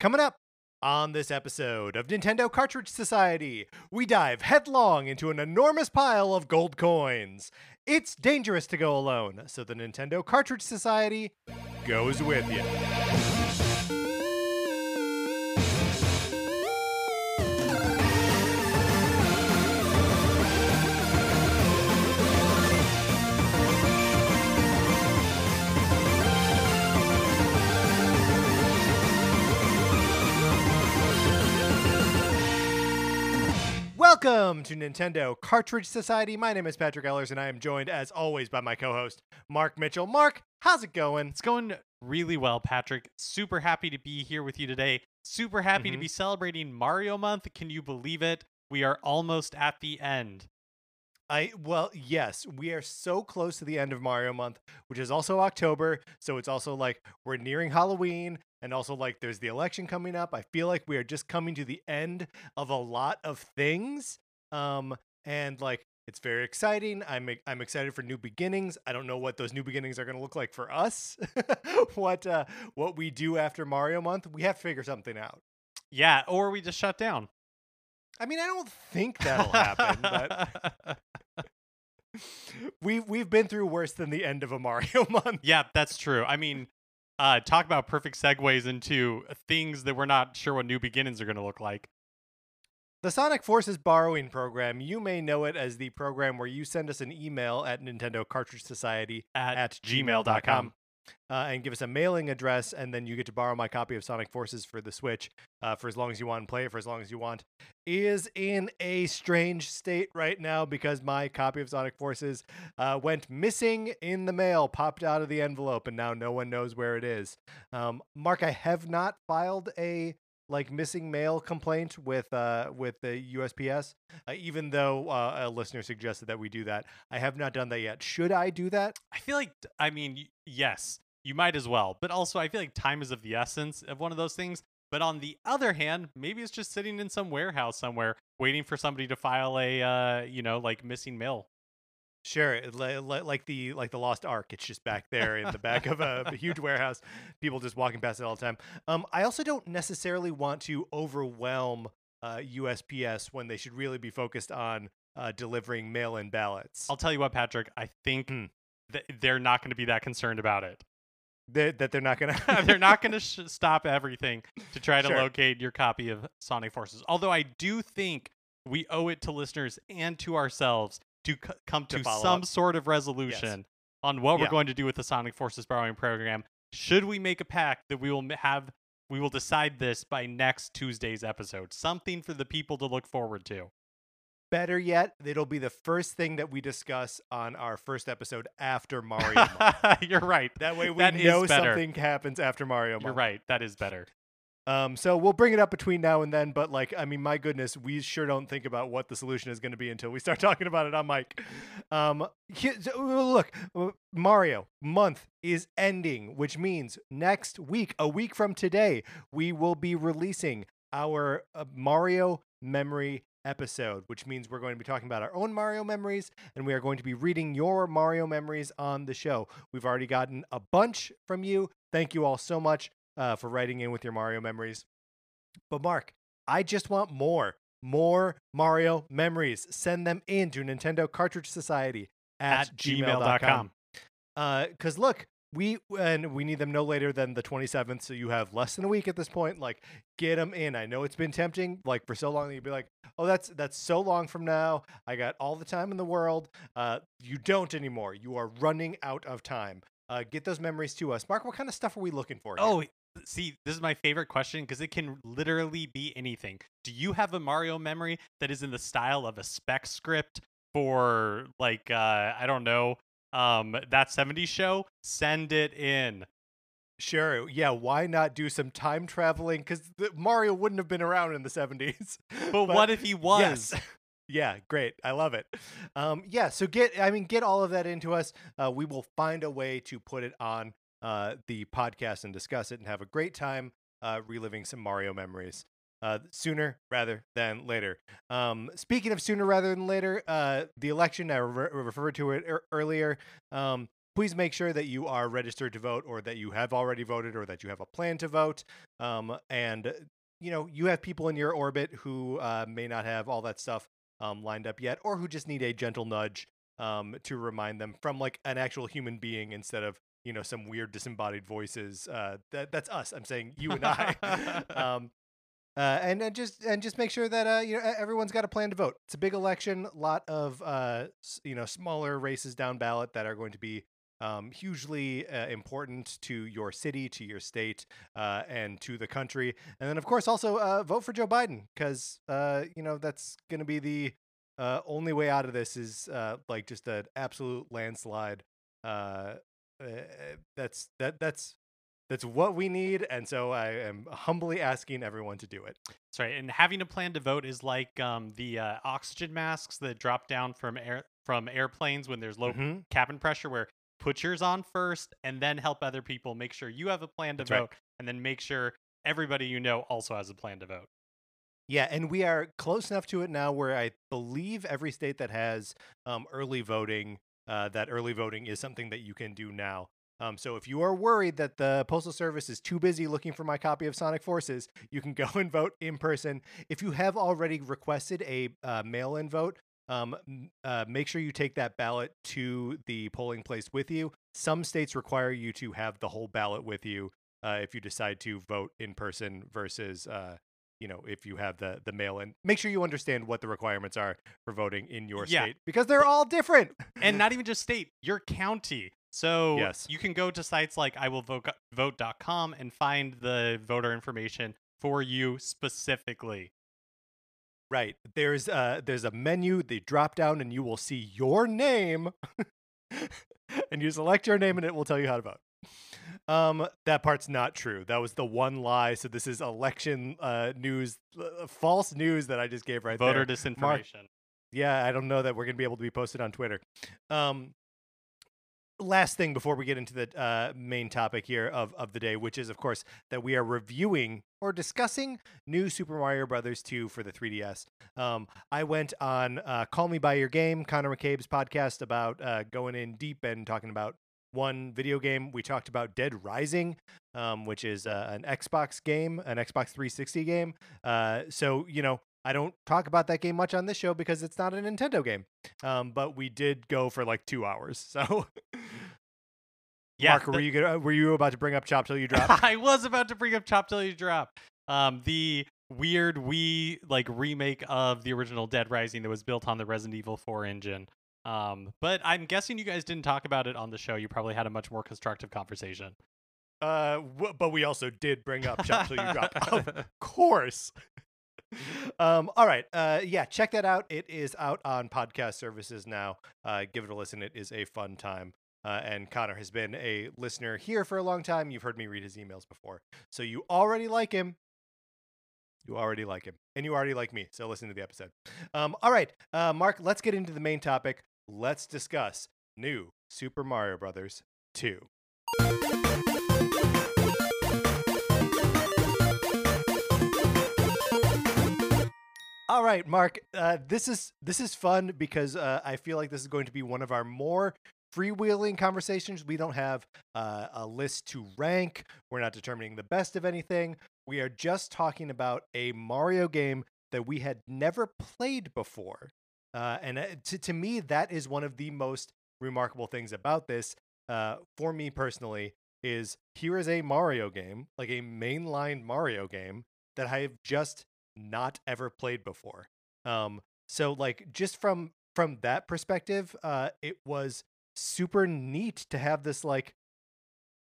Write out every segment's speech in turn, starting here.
Coming up on this episode of Nintendo Cartridge Society, we dive headlong into an enormous pile of gold coins. It's dangerous to go alone, so the Nintendo Cartridge Society goes with you. Welcome to Nintendo Cartridge Society. My name is Patrick Ellers, and I am joined, as always, by my co host, Mark Mitchell. Mark, how's it going? It's going really well, Patrick. Super happy to be here with you today. Super happy to Mhm. be celebrating Mario Month. Can you believe it? We are almost at the end. I well, yes, we are so close to the end of Mario month, which is also October, so it's also like we're nearing Halloween and also like there's the election coming up. I feel like we are just coming to the end of a lot of things. Um and like it's very exciting. I'm I'm excited for new beginnings. I don't know what those new beginnings are going to look like for us. what uh what we do after Mario month, we have to figure something out. Yeah, or we just shut down. I mean, I don't think that'll happen, but we've we've been through worse than the end of a Mario month. yeah, that's true. I mean, uh, talk about perfect segues into things that we're not sure what new beginnings are going to look like. The Sonic Forces borrowing program, you may know it as the program where you send us an email at Nintendo Cartridge Society At, at gmail.com. uh, and give us a mailing address, and then you get to borrow my copy of Sonic Forces for the Switch uh, for as long as you want and play it for as long as you want. Is in a strange state right now because my copy of Sonic Forces uh, went missing in the mail, popped out of the envelope, and now no one knows where it is. Um, Mark, I have not filed a like missing mail complaint with uh with the USPS, uh, even though uh, a listener suggested that we do that. I have not done that yet. Should I do that? I feel like, I mean, yes, you might as well. But also, I feel like time is of the essence of one of those things. But on the other hand, maybe it's just sitting in some warehouse somewhere waiting for somebody to file a, uh, you know, like missing mail. Sure, it li- li- like the like the lost ark. It's just back there in the back of a, a huge warehouse. People just walking past it all the time. Um, I also don't necessarily want to overwhelm uh, USPS when they should really be focused on uh, delivering mail-in ballots. I'll tell you what, Patrick, I think Hmm. that they're not going to be that concerned about it. That that they're not gonna. they're not going to sh- stop everything to try to Sure. locate your copy of Sonic Forces. Although I do think we owe it to listeners and to ourselves to c- come To to, some up. sort of resolution on what Yeah. we're going to do with the Sonic Forces borrowing program. Should we make a pact that we will have we will decide this by next Tuesday's episode. Something for the people to look forward to. Better yet, it'll be the first thing that we discuss on our first episode after Mario. month. You're right. That way we That know something happens after Mario. You're right. That is better. Um, so we'll bring it up between now and then, but like, I mean, my goodness, we sure don't think about what the solution is going to be until we start talking about it on mic. Um, uh, look, uh, Mario month is ending, which means next week, a week from today, we will be releasing our uh, Mario memory episode, which means we're going to be talking about our own Mario memories and we are going to be reading your Mario memories on the show. We've already gotten a bunch from you. Thank you all so much uh, for writing in with your Mario memories. But Mark, I just want more, more Mario memories. Send them in to Nintendo Cartridge Society at, At gmail.com. Because look, we and we need them no later than the 27th, so you have less than a week at this point. Like, get them in. I know it's been tempting, like for so long. that You'd be like, "Oh, that's that's so long from now. I got all the time in the world." Uh, you don't anymore. You are running out of time. Uh, get those memories to us, Mark. What kind of stuff are we looking for? here? Oh, see, this is my favorite question because it can literally be anything. Do you have a Mario memory that is in the style of a spec script for like uh I don't know, um that 70s show? Send it in. Sure. Yeah. Why not do some time traveling? Because Mario wouldn't have been around in the 70s. But, what if he was? Yes. Yeah, great. I love it. Um, yeah, so get I mean get all of that into us. Uh, we will find a way to put it on uh, the podcast and discuss it and have a great time uh, reliving some Mario memories. Uh, sooner rather than later. Um, speaking of sooner rather than later, uh, the election I re- referred to it ear- earlier. Um, please make sure that you are registered to vote, or that you have already voted, or that you have a plan to vote. Um, and you know you have people in your orbit who uh, may not have all that stuff um, lined up yet, or who just need a gentle nudge um, to remind them from like an actual human being instead of you know some weird disembodied voices. Uh, that that's us. I'm saying you and I. um, uh, and, and just and just make sure that uh, you know everyone's got a plan to vote. It's a big election, a lot of uh, you know smaller races down ballot that are going to be um, hugely uh, important to your city, to your state, uh, and to the country. And then, of course, also uh, vote for Joe Biden because uh, you know that's going to be the uh, only way out of this is uh, like just an absolute landslide. Uh, uh, that's that that's that's what we need, and so I am humbly asking everyone to do it. That's right. And having a plan to vote is like um, the uh, oxygen masks that drop down from air from airplanes when there's low Mhm. cabin pressure. Where put yours on first, and then help other people. Make sure you have a plan to That's right. vote, and then make sure everybody you know also has a plan to vote. Yeah, and we are close enough to it now where I believe every state that has um, early voting, uh, that early voting is something that you can do now. Um, so if you are worried that the Postal Service is too busy looking for my copy of Sonic Forces, you can go and vote in person. If you have already requested a uh, mail in vote, um, uh, make sure you take that ballot to the polling place with you. Some states require you to have the whole ballot with you uh, if you decide to vote in person versus uh, you know if you have the the mail in make sure you understand what the requirements are for voting in your Yeah. state because they're all different and not even just state, your county. So Yes. you can go to sites like iwillvote.com and find the voter information for you specifically. right there's uh there's a menu the drop down and you will see your name and you select your name and it will tell you how to vote um that part's not true that was the one lie so this is election uh news uh, false news that i just gave right voter there Voter disinformation. yeah, I don't know that we're gonna be able to be posted on Twitter. Um, last thing before we get into the uh, main topic here of of the day, which is of course that we are reviewing or discussing new Super Mario Brothers 2 for the 3DS. Um, I went on uh, Call Me by Your Game, Connor McCabe's podcast about uh, going in deep and talking about one video game. We talked about Dead Rising, um, which is uh, an Xbox game, an Xbox 360 game. Uh, so you know, I don't talk about that game much on this show because it's not a Nintendo game. Um, but we did go for like two hours. So, Yeah, Mark, the- were you gonna, were you about to bring up Chop Till You Drop? I was about to bring up Chop Till You Drop. Um, the weird Wii like remake of the original Dead Rising that was built on the Resident Evil 4 engine. Um, but I'm guessing you guys didn't talk about it on the show. You probably had a much more constructive conversation. uh, w- but we also did bring up Chop Till You Drop. Of course. Um, all right. Uh, yeah, check that out. It is out on podcast services now. Uh, give it a listen. It is a fun time. Uh, and Connor has been a listener here for a long time. You've heard me read his emails before. So you already like him. You already like him. And you already like me. So listen to the episode. Um, all right. Uh, Mark, let's get into the main topic. Let's discuss new Super Mario Brothers 2. All right, Mark. Uh, this is this is fun because uh, I feel like this is going to be one of our more freewheeling conversations. We don't have uh, a list to rank. We're not determining the best of anything. We are just talking about a Mario game that we had never played before. Uh, and uh, to, to me, that is one of the most remarkable things about this. Uh, for me personally, is here is a Mario game, like a mainline Mario game that I have just not ever played before. Um, so like just from from that perspective, uh, it was super neat to have this like.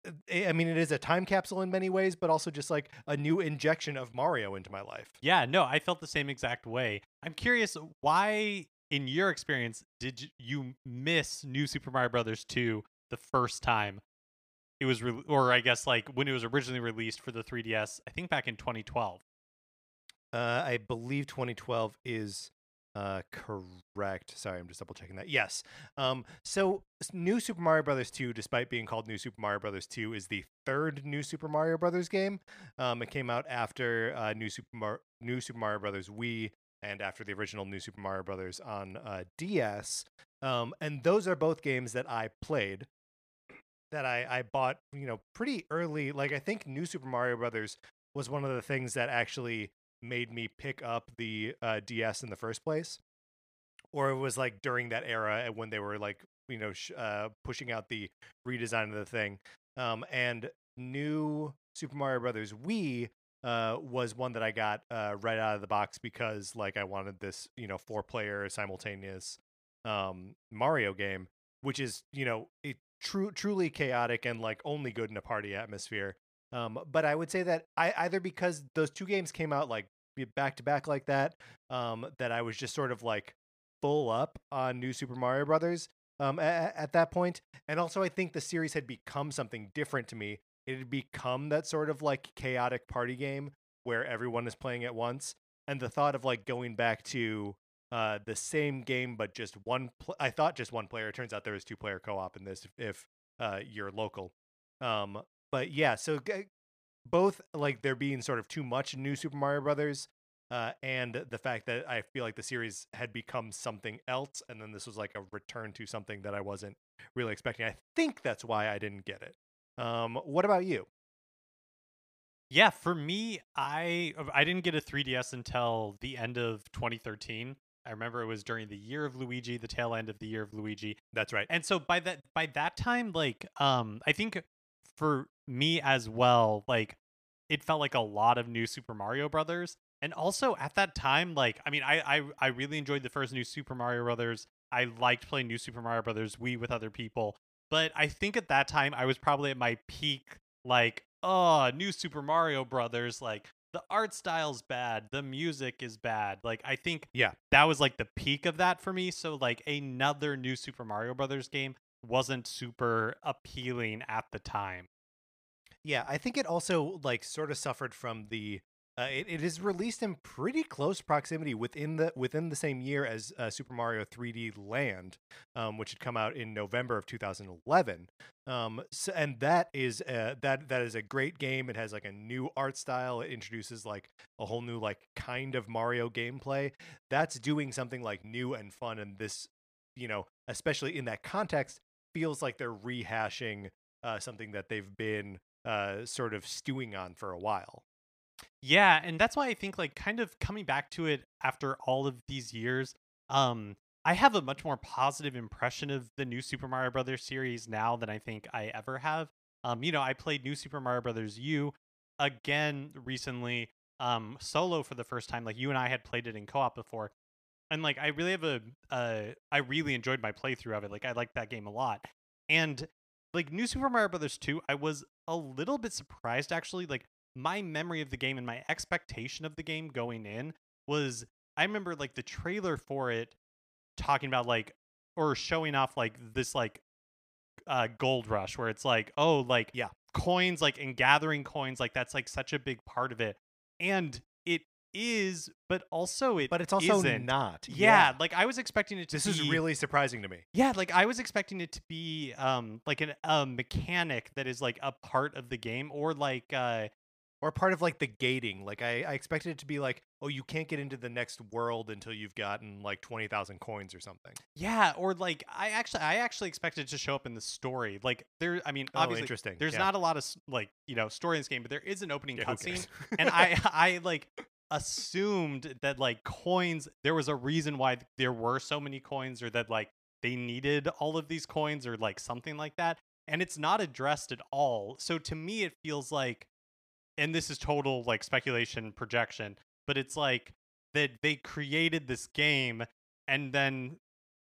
uh, I mean, it is a time capsule in many ways, but also just like a new injection of Mario into my life. Yeah, no, I felt the same exact way. I'm curious why, in your experience, did you miss New Super Mario Brothers 2 the first time it was, re- or I guess like when it was originally released for the 3DS? I think back in 2012. Uh, I believe 2012 is uh, correct. Sorry, I'm just double checking that. Yes. Um, so New Super Mario Brothers 2, despite being called New Super Mario Brothers 2, is the third New Super Mario Brothers game. Um, it came out after uh, New Super Mar- New Super Mario Brothers Wii and after the original New Super Mario Brothers on uh, DS. Um, and those are both games that I played. that I I bought you know pretty early. Like I think New Super Mario Brothers was one of the things that actually made me pick up the uh, DS in the first place, or it was like during that era uh, when they were like you know sh- uh, pushing out the redesign of the thing. Um, and New Super Mario Brothers Wii uh, was one that I got uh, right out of the box because like I wanted this you know four player simultaneous um, Mario game, which is you know it true truly chaotic and like only good in a party atmosphere. Um, but I would say that I either because those two games came out like back to back like that, um, that I was just sort of like full up on New Super Mario Brothers um, at, at that point, and also I think the series had become something different to me. It had become that sort of like chaotic party game where everyone is playing at once, and the thought of like going back to uh, the same game but just one. Pl- I thought just one player. It turns out there was two player co op in this if, if uh, you're local. Um, but yeah, so g- both like there being sort of too much new Super Mario Brothers, uh, and the fact that I feel like the series had become something else, and then this was like a return to something that I wasn't really expecting. I think that's why I didn't get it. Um, what about you? Yeah, for me, I I didn't get a 3DS until the end of 2013. I remember it was during the year of Luigi, the tail end of the year of Luigi. That's right. And so by that by that time, like um, I think for me as well, like it felt like a lot of new Super Mario Brothers. And also at that time, like I mean, I I, I really enjoyed the first new Super Mario Brothers. I liked playing New Super Mario Brothers Wii with other people. But I think at that time I was probably at my peak, like, oh, new Super Mario Brothers, like the art style's bad, the music is bad. Like I think Yeah. that was like the peak of that for me. So like another new Super Mario Brothers game wasn't super appealing at the time. Yeah, I think it also like sort of suffered from the. Uh, it, it is released in pretty close proximity within the within the same year as uh, Super Mario 3D Land, um, which had come out in November of 2011. Um, so, and that is uh, that that is a great game. It has like a new art style. It introduces like a whole new like kind of Mario gameplay. That's doing something like new and fun. And this, you know, especially in that context, feels like they're rehashing uh, something that they've been uh, sort of stewing on for a while. Yeah, and that's why I think like kind of coming back to it after all of these years, um I have a much more positive impression of the new Super Mario Brothers series now than I think I ever have. Um you know, I played New Super Mario Brothers U again recently um solo for the first time like you and I had played it in co-op before. And like I really have a uh I really enjoyed my playthrough of it. Like I liked that game a lot. And like New Super Mario Brothers 2, I was a little bit surprised actually like my memory of the game and my expectation of the game going in was I remember like the trailer for it talking about like or showing off like this like uh gold rush where it's like oh like Yeah. coins like and gathering coins like that's like such a big part of it and is but also it But it's also isn't. not. yeah, like I was expecting it to This be is really surprising to me. yeah, like I was expecting it to be um like an a mechanic that is like a part of the game or like uh Or part of like the gating. Like I, I expected it to be like, oh, you can't get into the next world until you've gotten like twenty thousand coins or something. yeah, or like I actually I actually expected it to show up in the story. Like there I mean Oh, obviously interesting. there's Yeah. not a lot of like, you know, story in this game, but there is an opening Yeah, cutscene and I I like assumed that like coins there was a reason why there were so many coins or that like they needed all of these coins or like something like that and it's not addressed at all. So to me it feels like and this is total like speculation projection but it's like that they created this game and then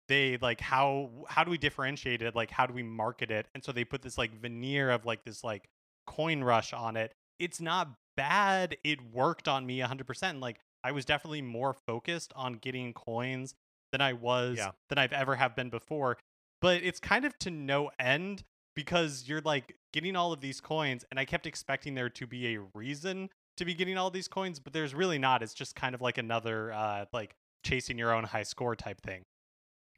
they like how how do we differentiate it? Like how do we market it? And so they put this like veneer of like this like coin rush on it. It's not bad it worked on me 100% like i was definitely more focused on getting coins than i was Yeah. than i've ever have been before but it's kind of to no end because you're like getting all of these coins and i kept expecting there to be a reason to be getting all these coins but there's really not it's just kind of like another uh like chasing your own high score type thing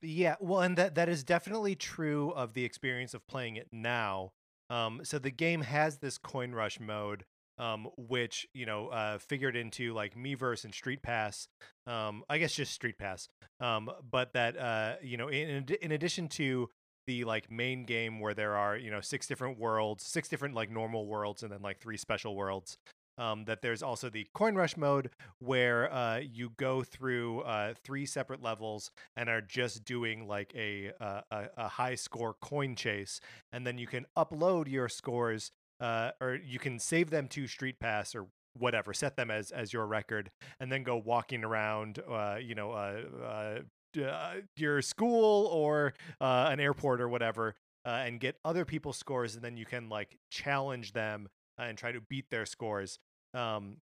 Yeah, well, and that that is definitely true of the experience of playing it now. Um, so the game has this coin rush mode, um, which you know uh, figured into like Miiverse and Street Pass. Um, I guess just Street Pass. Um, but that uh, you know, in in in addition to the like main game where there are you know six different worlds, six different like normal worlds, and then like three special worlds. Um, that there's also the coin rush mode where uh, you go through uh, three separate levels and are just doing like a, uh, a a high score coin chase, and then you can upload your scores uh, or you can save them to Street Pass or whatever, set them as as your record, and then go walking around, uh, you know, uh, uh, uh, your school or uh, an airport or whatever, and get other people's scores, and then you can like challenge them and try to beat their scores. Um,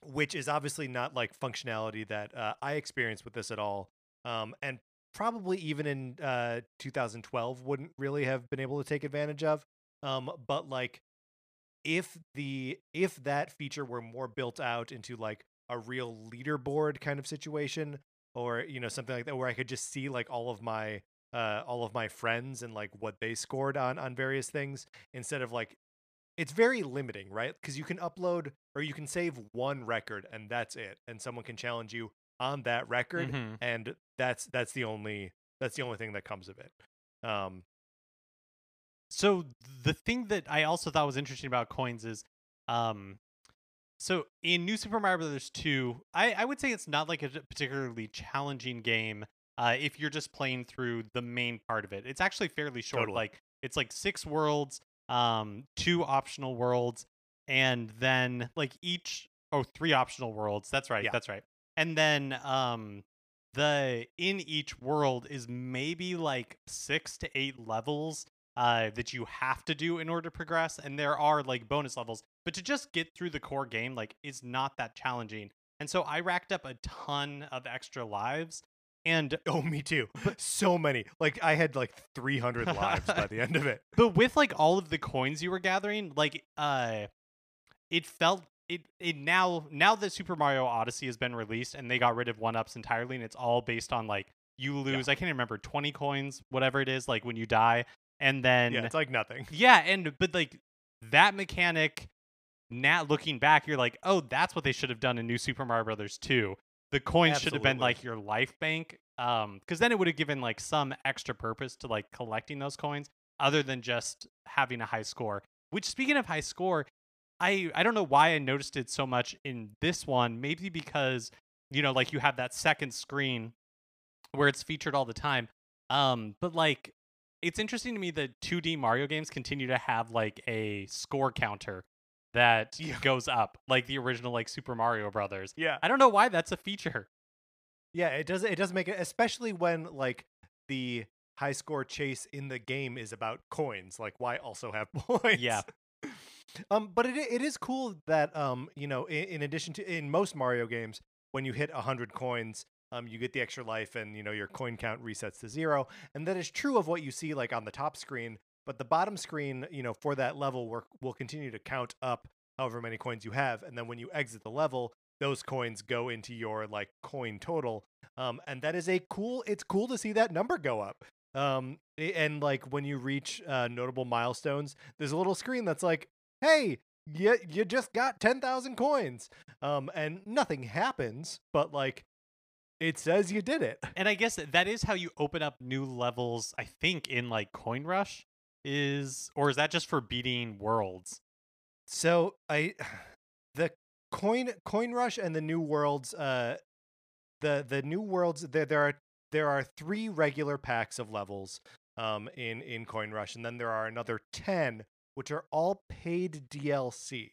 which is obviously not like functionality that I experienced with this at all, um, and probably even in uh, 2012 wouldn't really have been able to take advantage of. Um, but like if the if that feature were more built out into like a real leaderboard kind of situation or you know something like that where i could just see like all of my uh all of my friends and like what they scored on on various things instead of like it's very limiting right because you can upload or you can save one record and that's it and someone can challenge you on that record Mhm. and that's that's the only that's the only thing that comes of it um So the thing that I also thought was interesting about coins is, um, so in New Super Mario Brothers 2, I, I would say it's not like a particularly challenging game. Uh, if you're just playing through the main part of it, it's actually fairly short. Totally. Like it's like six worlds, um, two optional worlds, and then like each oh three optional worlds. That's right. Yeah. That's right. And then um, the in each world is maybe like six to eight levels uh, that you have to do in order to progress, and there are like bonus levels. But to just get through the core game, like, is not that challenging. And so I racked up a ton of extra lives, and Oh, me too. so many. Like I had like 300 lives by the end of it. but with like all of the coins you were gathering, like, uh, it felt it it now now that Super Mario Odyssey has been released and they got rid of one ups entirely, and it's all based on like you lose. I can't remember twenty coins, whatever it is, like when you die, and then yeah, it's like nothing. Yeah, and but like that mechanic now looking back, you're like, oh, that's what they should have done in New Super Mario Brothers 2. The coins should have been like your life bank. Um, because then it would have given like some extra purpose to like collecting those coins other than just having a high score. Which speaking of high score, I I don't know why I noticed it so much in this one. Maybe because, you know, like you have that second screen where it's featured all the time. Um, but like it's interesting to me that 2D Mario games continue to have like a score counter that Yeah. goes up, like the original like Super Mario Brothers. Yeah. I don't know why that's a feature. Yeah, it does it does make it especially when like the high score chase in the game is about coins. Like why also have points? Yeah. um but it it is cool that um you know in, in addition to in most Mario games when you hit 100 coins um, you get the extra life and you know your coin count resets to zero and that is true of what you see like on the top screen but the bottom screen you know for that level work will continue to count up however many coins you have and then when you exit the level those coins go into your like coin total um, and that is a cool it's cool to see that number go up um, and like when you reach uh, notable milestones there's a little screen that's like hey you, you just got 10,000 coins um, and nothing happens but like it says you did it And I guess that is how you open up new levels, I think, in like Coin Rush is or is that just for beating worlds? So I the coin coin rush and the new worlds uh the the new worlds there there are there are three regular packs of levels um in in coin rush and then there are another 10 which are all paid DLC.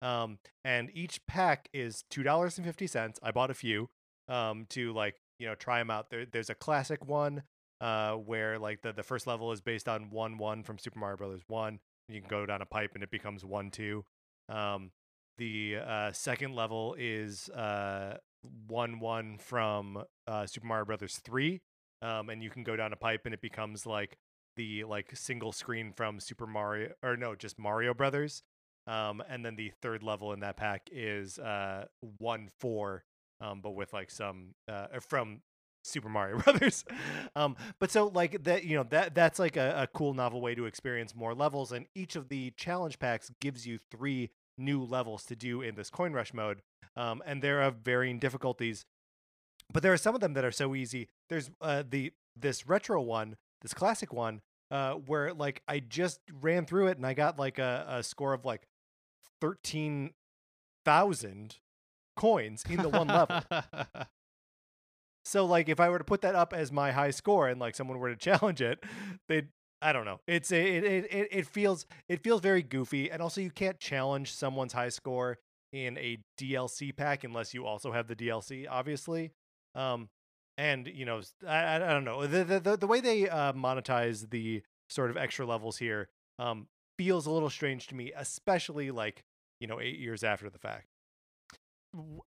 Um and each pack is $2.50. I bought a few um to like, you know, try them out. There there's a classic one uh where like the the first level is based on 1-1 from Super Mario Brothers 1 you can go down a pipe and it becomes one two. Um the uh second level is uh one one from uh super mario brothers 3 um and you can go down a pipe and it becomes like the like single screen from super mario or no just mario brothers. Um and then the third level in that pack is uh one four um but with like some uh from Super Mario Brothers. Um, but so like that, you know, that that's like a, a cool novel way to experience more levels, and each of the challenge packs gives you three new levels to do in this coin rush mode. Um, and they're of varying difficulties. But there are some of them that are so easy. There's uh the this retro one this classic one uh, where like I just ran through it and I got like a, a score of like thirteen thousand coins in the one level. So like if I were to put that up as my high score and like someone were to challenge it, they'd I don't know. It's it, it it it feels it feels very goofy and also you can't challenge someone's high score in a DLC pack unless you also have the DLC obviously. Um and you know I I don't know. The the the, way they uh, monetize the sort of extra levels here um feels a little strange to me, especially like, you know, 8 years after the fact.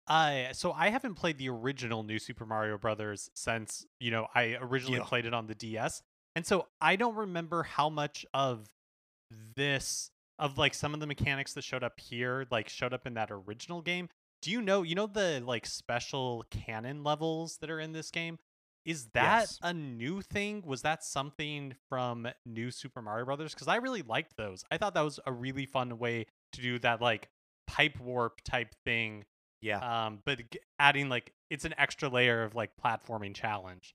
Uh, so I haven't played the original New Super Mario Brothers since you know I originally Yeah. played it on the DS, and so I don't remember how much of this of like some of the mechanics that showed up here like showed up in that original game. Do you know you know the like special cannon levels that are in this game? Is that Yes. a new thing? Was that something from New Super Mario Brothers? Because I really liked those. I thought that was a really fun way to do that like pipe warp type thing Yeah. um but adding like it's an extra layer of like platforming challenge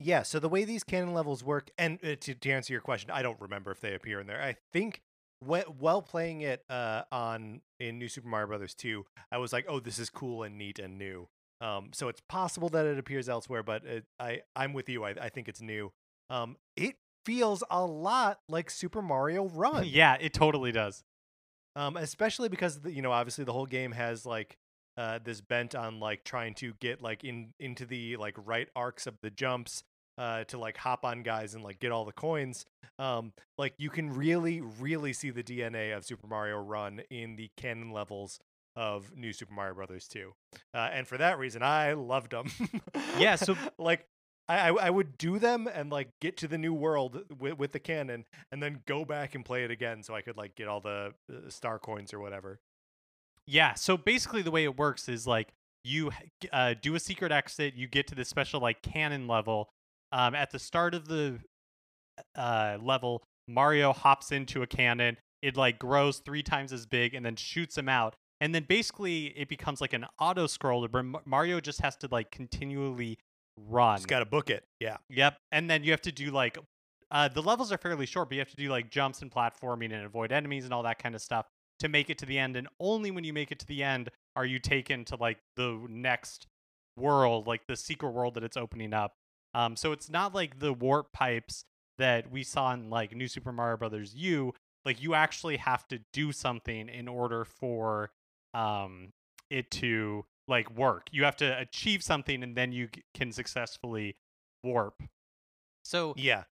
Yeah, so the way these cannon levels work, and uh, to, to answer your question, I don't remember if they appear in there. I think while playing it uh, on in New Super Mario Brothers 2, I was like, "Oh, this is cool and neat and new." Um, so it's possible that it appears elsewhere, but it, I I'm with you. I, I think it's new. Um, it feels a lot like Super Mario Run. yeah it totally does um, especially because the, you know obviously the whole game has like uh, this bent on like trying to get like in into the like right arcs of the jumps uh, to like hop on guys and like get all the coins. Um, like you can really really see the DNA of Super Mario Run in the cannon levels of New Super Mario Brothers 2, uh, and for that reason I loved them. Yeah, so- like. I, I would do them and like get to the new world with, with the cannon and then go back and play it again so I could like get all the uh, star coins or whatever. Yeah so basically the way it works is like you uh, do a secret exit you get to this special like cannon level um, at the start of the uh, level mario hops into a cannon it like grows three times as big and then shoots him out and then basically it becomes like an auto scroller where mario just has to like continually run He's got to book it. Yeah. Yep. And then you have to do like uh the levels are fairly short, but you have to do like jumps and platforming and avoid enemies and all that kind of stuff to make it to the end. And only when you make it to the end are you taken to like the next world, like the secret world that it's opening up. Um so it's not like the warp pipes that we saw in like New Super Mario Brothers U. Like you actually have to do something in order for um it to like work. You have to achieve something and then you can successfully warp. So Yeah. Yeah.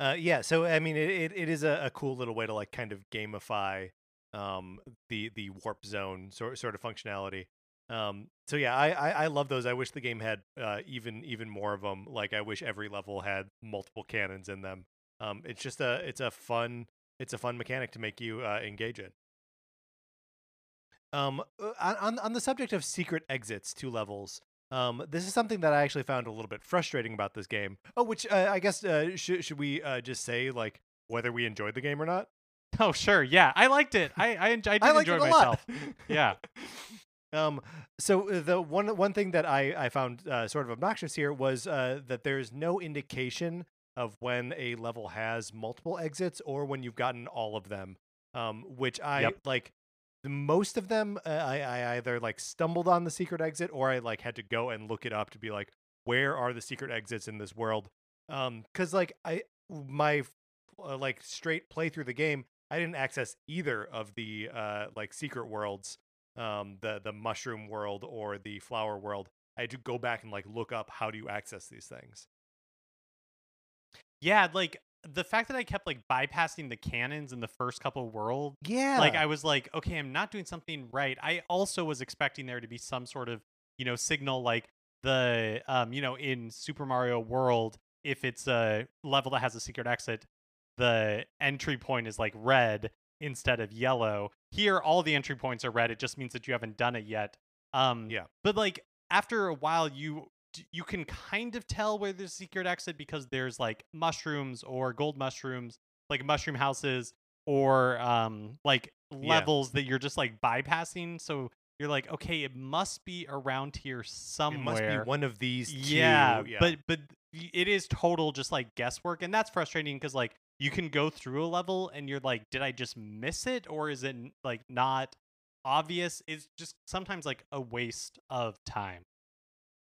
Uh, yeah. So I mean, it, it, is a, a cool little way to like kind of gamify um, the the warp zone sort sort of functionality. Um, so yeah, I, I I love those. I wish the game had uh, even even more of them. Like I wish every level had multiple cannons in them. Um, it's just a it's a fun it's a fun mechanic to make you uh, engage in. Um, uh, on- on the subject of secret exits to levels, um, this is something that I actually found a little bit frustrating about this game. Oh, which uh, I guess uh, should should we uh, just say like whether we enjoyed the game or not? Oh sure, yeah, I liked it. I I, enj- I did I enjoy it a myself. lot. Yeah. Um. So uh, the one one thing that I I found uh, sort of obnoxious here was uh, that there's no indication of when a level has multiple exits or when you've gotten all of them. Um. Which I Yep. like. Most of them, uh, I I either like stumbled on the secret exit or I like had to go and look it up to be like, where are the secret exits in this world? Um. Because like I my uh, like straight play through the game, I didn't access either of the uh like secret worlds, um the the mushroom world or the flower world. I had to go back and like look up how do you access these things. Yeah, like the fact that I kept like bypassing the cannons in the first couple worlds Yeah, like I was like, okay, I'm not doing something right. I also was expecting there to be some sort of, you know, signal like the um, you know, in Super Mario World, if it's a level that has a secret exit, the entry point is like red instead of yellow. Here all the entry points are red. It just means that you haven't done it yet. Um Yeah. But like after a while you you can kind of tell where there's a secret exit because there's like mushrooms or gold mushrooms, like mushroom houses or um like Yeah. levels that you're just like bypassing so you're like okay it must be around here it somewhere must be one of these. Two. yeah, yeah. but but it is total just like guesswork, and that's frustrating because like you can go through a level and you're like, did I just miss it, or is it like not obvious? It's just sometimes like a waste of time.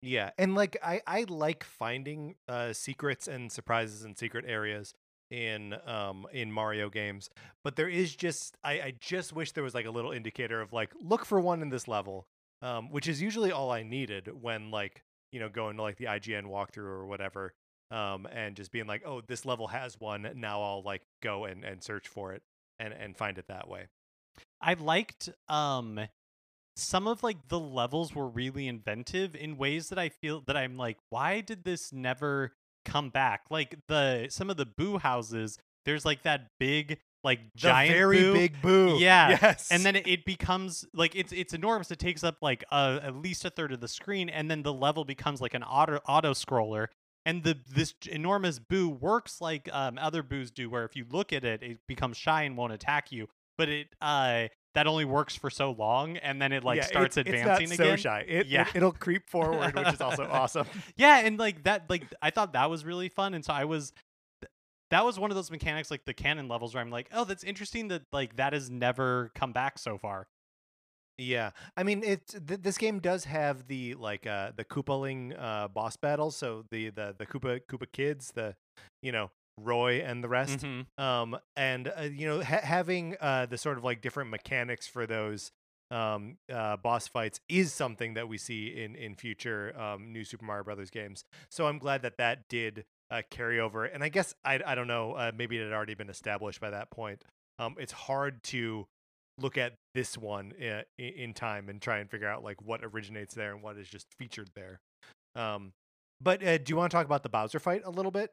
Yeah, and like I I like finding uh secrets and surprises and secret areas in um in Mario games, but there is just I I just wish there was like a little indicator of like look for one in this level, um which is usually all I needed when like you know going to like the IGN walkthrough or whatever, um and just being like oh this level has one now I'll like go and and search for it and and find it that way. I liked um some of like the levels were really inventive in ways that I feel that I'm like, why did this never come back? Like the some of the boo houses, there's like that big like giant the very boo. big boo. Yeah, Yes. and then it- it becomes like it's it's enormous. It takes up like uh, at least a third of the screen, and then the level becomes like an auto auto scroller. And the this enormous boo works like um, other boos do, where if you look at it, it becomes shy and won't attack you. But it uh that only works for so long, and then it like Yeah, starts it's, advancing it's not again. so shy. It, Yeah. it, it'll creep forward, which is also awesome. Yeah, and like that, like I thought that was really fun, and so I was. That was one of those mechanics, like the cannon levels, where I'm like, oh, that's interesting that like that has never come back so far. Yeah, I mean, it's th- this game does have the like uh the Koopaling uh boss battles. So the the the Koopa Koopa kids, the you know Roy and the rest. Mhm. Um, and uh, you know ha- having uh the sort of like different mechanics for those um uh boss fights is something that we see in in future um new Super Mario Brothers games. So I'm glad that that did uh, carry over. And I guess I I don't know, uh, maybe it had already been established by that point. Um, it's hard to look at this one i- i- in time and try and figure out like what originates there and what is just featured there. Um, but uh, do you want to talk about the Bowser fight a little bit?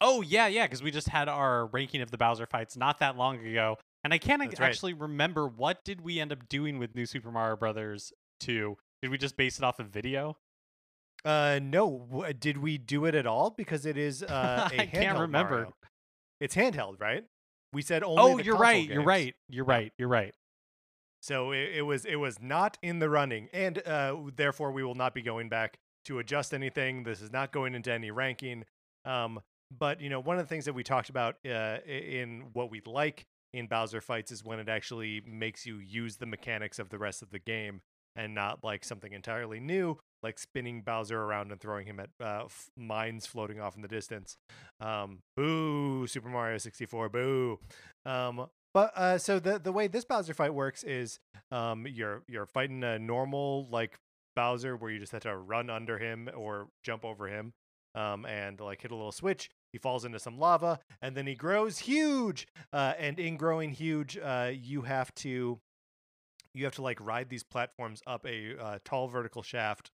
Oh yeah, yeah, because we just had our ranking of the Bowser fights not that long ago, and I can't That's right. actually remember what did we end up doing with New Super Mario Brothers two. Did we just base it off of video? Uh, no. Did we do it at all? Because it is uh, a I can't remember. Mario. It's handheld, right? We said only. Oh, you're right. You're right. You're right. You're right. So it, it was it was not in the running, and uh, therefore we will not be going back to adjust anything. This is not going into any ranking. Um, but you know, one of the things that we talked about uh, in what we like in Bowser fights is when it actually makes you use the mechanics of the rest of the game, and not like something entirely new, like spinning Bowser around and throwing him at uh, f- mines floating off in the distance. Um, boo, Super Mario 64, boo. Um, but uh, so the the way this Bowser fight works is um, you're you're fighting a normal like Bowser where you just have to run under him or jump over him, um, and like hit a little switch. He falls into some lava, and then he grows huge. Uh, and in growing huge, uh, you have to you have to like ride these platforms up a uh, tall vertical shaft,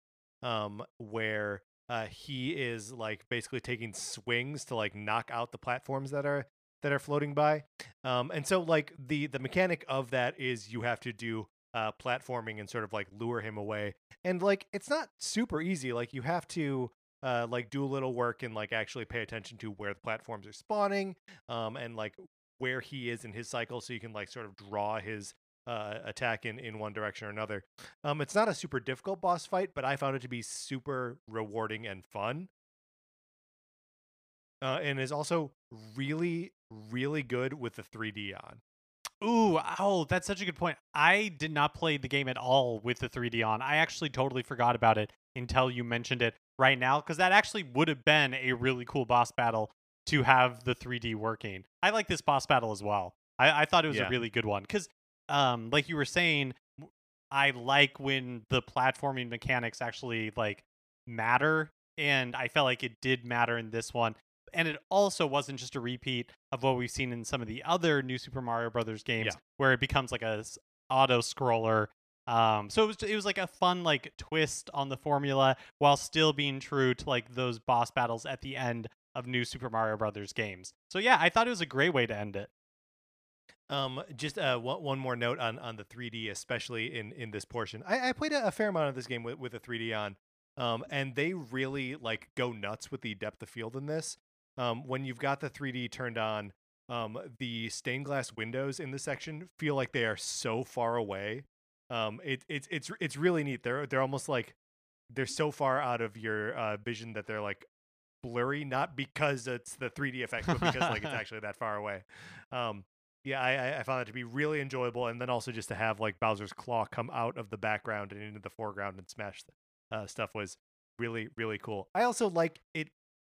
um, where uh, he is like basically taking swings to like knock out the platforms that are that are floating by. Um, and so like the the mechanic of that is you have to do uh, platforming and sort of like lure him away. And like it's not super easy. Like you have to uh, like do a little work and like actually pay attention to where the platforms are spawning, um, and like where he is in his cycle, so you can like sort of draw his uh, attack in in one direction or another. Um, it's not a super difficult boss fight, but I found it to be super rewarding and fun. Uh, and is also really, really good with the 3D on. Ooh, oh, that's such a good point. I did not play the game at all with the 3D on. I actually totally forgot about it until you mentioned it right now, because that actually would have been a really cool boss battle to have the 3D working. I like this boss battle as well. I, I thought it was Yeah. a really good one because, um, like you were saying, I like when the platforming mechanics actually like matter, and I felt like it did matter in this one and it also wasn't just a repeat of what we've seen in some of the other new Super Mario Brothers games, Yeah. where it becomes like a auto scroller. Um, so it was it was like a fun like twist on the formula while still being true to like those boss battles at the end of new Super Mario Brothers games. So yeah, I thought it was a great way to end it. Um, just uh, one, more note on, on the 3D, especially in, in this portion. I, I played a, a fair amount of this game with, with a 3D on, um, and they really like go nuts with the depth of field in this. Um, when you've got the 3D turned on, um, the stained glass windows in this section feel like they are so far away. Um, it, it's it's it's really neat. They're they're almost like they're so far out of your uh, vision that they're like blurry, not because it's the 3D effect, but because like it's actually that far away. Um, yeah, I, I found that to be really enjoyable, and then also just to have like Bowser's claw come out of the background and into the foreground and smash uh, stuff was really really cool. I also like it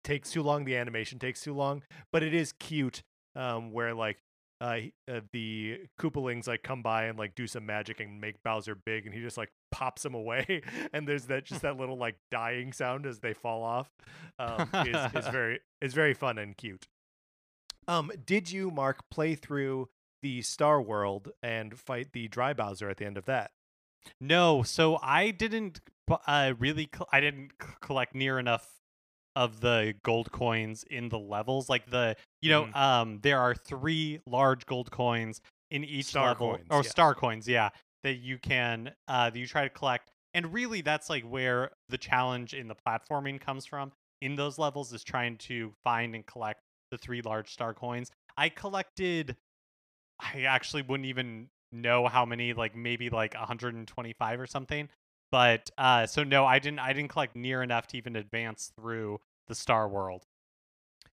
takes too long. The animation takes too long, but it is cute. Um, where like uh, uh, the Koopalings like come by and like do some magic and make Bowser big, and he just like pops them away, and there's that just that little like dying sound as they fall off. Um, is is very is very fun and cute. Um, did you, Mark, play through the Star World and fight the Dry Bowser at the end of that? No, so I didn't uh, really. Cl- I didn't c- collect near enough of the gold coins in the levels. Like the, you know, Mhm. um, there are three large gold coins in each Star level, coins, or yeah. star coins, yeah, that you can uh that you try to collect. And really, that's like where the challenge in the platforming comes from. In those levels, is trying to find and collect the three large star coins. I collected. I actually wouldn't even know how many, like maybe like 125 or something. But uh, so no, I didn't. I didn't collect near enough to even advance through the Star World.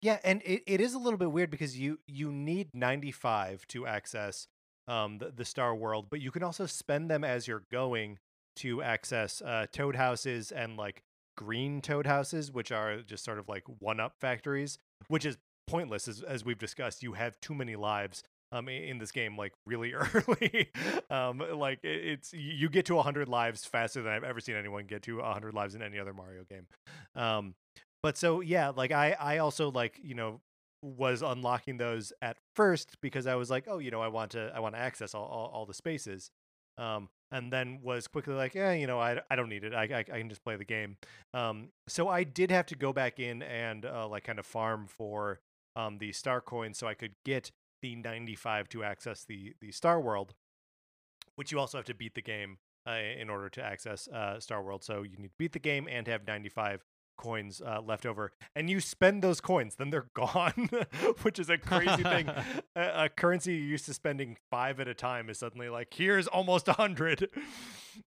Yeah, and it, it is a little bit weird because you you need 95 to access um the, the Star World, but you can also spend them as you're going to access uh toad houses and like green toad houses, which are just sort of like one up factories, which is pointless as as we've discussed. You have too many lives um in this game like really early. um like it's you get to 100 lives faster than I've ever seen anyone get to 100 lives in any other Mario game. Um but so yeah like i i also like you know was unlocking those at first because i was like oh you know i want to i want to access all, all, all the spaces. Um and then was quickly like yeah you know i, I don't need it. I, I i can just play the game. Um so i did have to go back in and uh, like kind of farm for um the star coins so i could get the 95 to access the the star world which you also have to beat the game uh, in order to access uh, Star World. So you need to beat the game and have 95 coins uh, left over, and you spend those coins, then they're gone, which is a crazy thing. A, a currency you're used to spending five at a time is suddenly like here's almost a hundred.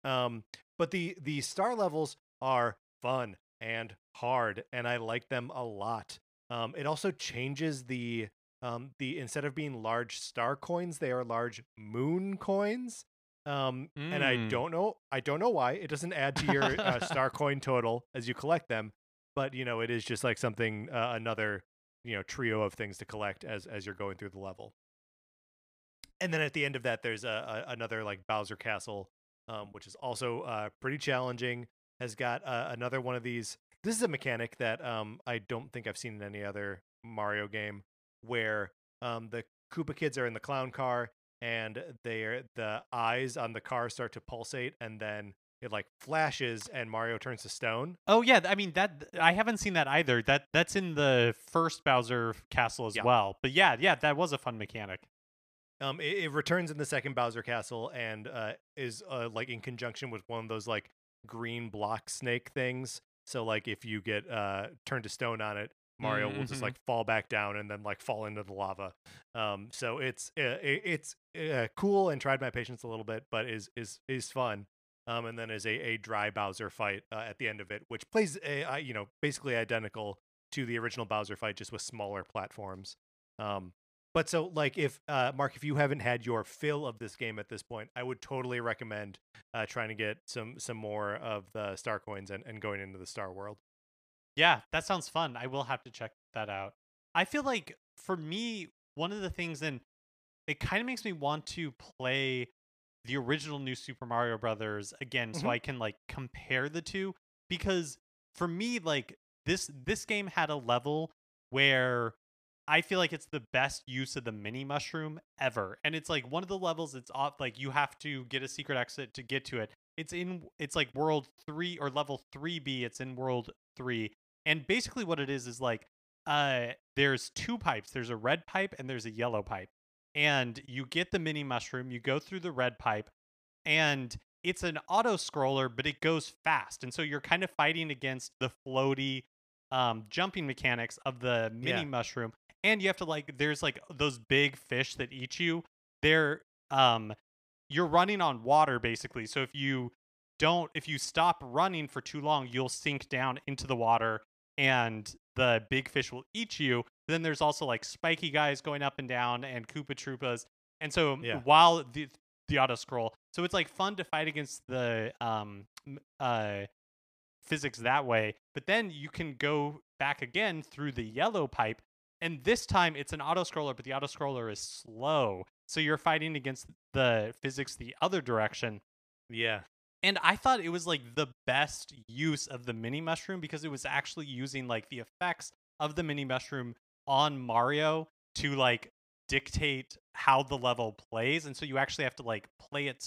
Um, but the the star levels are fun and hard, and I like them a lot. Um, it also changes the um, the instead of being large star coins, they are large moon coins. Um, and I Mm. don't know, I don't know why it doesn't add to your uh, star coin total as you collect them, but you know it is just like something uh, another you know trio of things to collect as as you're going through the level. And then at the end of that, there's a, a another like Bowser Castle, um, which is also uh, pretty challenging. Has got uh, another one of these. This is a mechanic that um, I don't think I've seen in any other Mario game, where um, the Koopa kids are in the clown car, and they're the eyes on the car start to pulsate, and then it like flashes, and Mario turns to stone. Oh yeah, I mean that I haven't seen that either. That that's in the first Bowser Castle as Yeah. well. But yeah, yeah, that was a fun mechanic. Um, it, it returns in the second Bowser Castle and uh, is uh, like in conjunction with one of those like green block snake things. So like if you get uh turned to stone on it, Mario will just Mhm. like fall back down and then like fall into the lava. Um, so it's uh, it, it's uh, cool and tried my patience a little bit, but is is is fun. Um, and then is a, a dry Bowser fight uh, at the end of it, which plays a, uh, you know basically identical to the original Bowser fight, just with smaller platforms. Um, but so like if uh, Mark, if you haven't had your fill of this game at this point, I would totally recommend uh, trying to get some some more of the star coins and, and going into the Star World. Yeah, that sounds fun. I will have to check that out. I feel like for me, one of the things, and it kind of makes me want to play the original New Super Mario Brothers again, so Mhm. I can like compare the two. Because for me, like this this game had a level where I feel like it's the best use of the mini mushroom ever, and it's like one of the levels. It's off like you have to get a secret exit to get to it. It's in it's like world three or level three B. It's in world three, and basically what it is is like uh there's two pipes there's a red pipe and there's a yellow pipe and you get the mini mushroom you go through the red pipe and it's an auto scroller but it goes fast and so you're kind of fighting against the floaty um jumping mechanics of the mini Yeah. mushroom and you have to like there's like those big fish that eat you they're um you're running on water basically so if you don't if you stop running for too long, you'll sink down into the water and the big fish will eat you. Then there's also like spiky guys going up and down and Koopa Troopas. And so Yeah. while the the auto scroll, so it's like fun to fight against the um uh physics that way. But then you can go back again through the yellow pipe, and this time it's an auto scroller, but the auto scroller is slow. So you're fighting against the physics the other direction. Yeah. And I thought it was like the best use of the mini mushroom because it was actually using like the effects of the mini mushroom on Mario to like dictate how the level plays. And so you actually have to like play it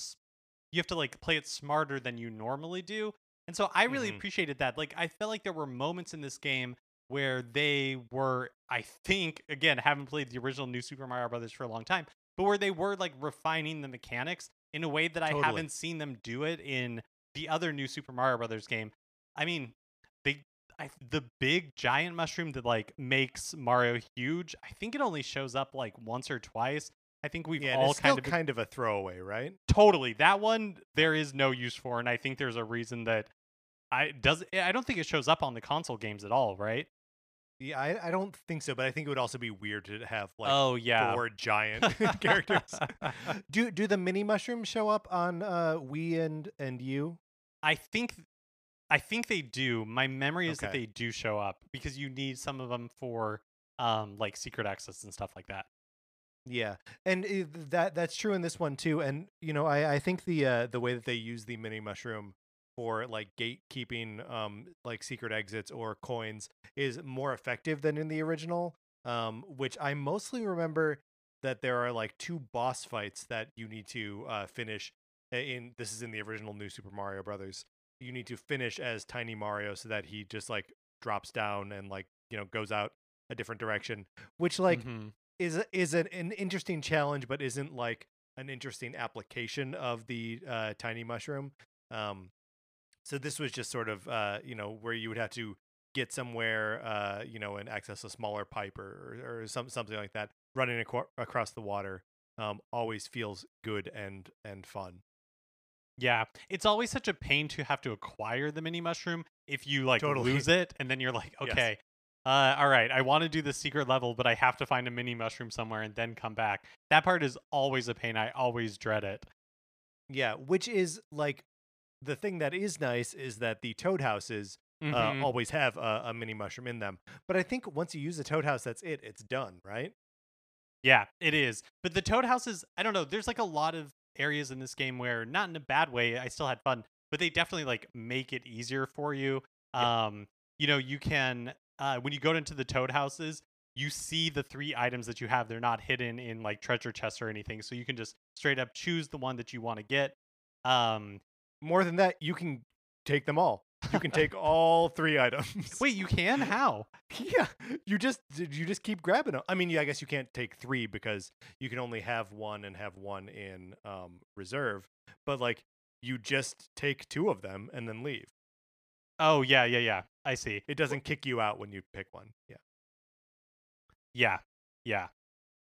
you have to like play it smarter than you normally do. And so I really Mhm. appreciated that. Like I felt like there were moments in this game where they were I think again, haven't played the original New Super Mario Brothers for a long time, but where they were like refining the mechanics in a way that I haven't seen them do it in the other new Super Mario Brothers game. I mean, they I, the big giant mushroom that like makes Mario huge. I think it only shows up like once or twice. I think we've Yeah, all it's still kind of kind of a throwaway, right? totally that one there is no use for, and I think there's a reason that I does I don't think it shows up on the console games at all, right? Yeah, I, I don't think so, but I think it would also be weird to have like oh yeah, four giant characters. Do do the mini mushrooms show up on uh Wii and and U? I think I think they do. My memory is that Okay. they do show up because you need some of them for um like secret access and stuff like that. Yeah, and i- that that's true in this one too. And you know, I I think the uh the way that they use the mini mushroom for like gatekeeping, um, like secret exits or coins is more effective than in the original. Um, which I mostly remember that there are like two boss fights that you need to uh finish. i- In this is in the original New Super Mario Brothers. You need to finish as Tiny Mario so that he just like drops down and like you know goes out a different direction. Which like Mhm. is is an, an interesting challenge, but isn't like an interesting application of the uh, tiny mushroom. Um, so this was just sort of uh, you know where you would have to get somewhere uh, you know and access a smaller pipe or or, some something like that. Running across the water um, always feels good and and fun. Yeah, it's always such a pain to have to acquire the mini mushroom if you like Totally. lose it and then you're like, Yes. okay, uh, all right, I want to do the secret level, but I have to find a mini mushroom somewhere and then come back. That part is always a pain. I always dread it. Yeah, which is like the thing that is nice is that the toad houses uh, Mhm. always have a, a mini mushroom in them. But I think once you use the toad house, that's it. It's done, right? Yeah, it is. But the Toad houses, I don't know, there's like a lot of areas in this game where not in a bad way, I still had fun, but they definitely like make it easier for you. Yeah. Um, you know, you can uh when you go into the Toad Houses, you see the three items that you have. They're not hidden in like treasure chests or anything. So you can just straight up choose the one that you want to get. Um More than that, you can take them all. You can take all three items. wait, you can? How? yeah, you just you just keep grabbing them. I mean, yeah, I guess you can't take three because you can only have one and have one in um, reserve. But like, you just take two of them and then leave. Oh yeah, yeah, yeah. I see. It doesn't kick you out when you pick one. Yeah. Yeah, yeah.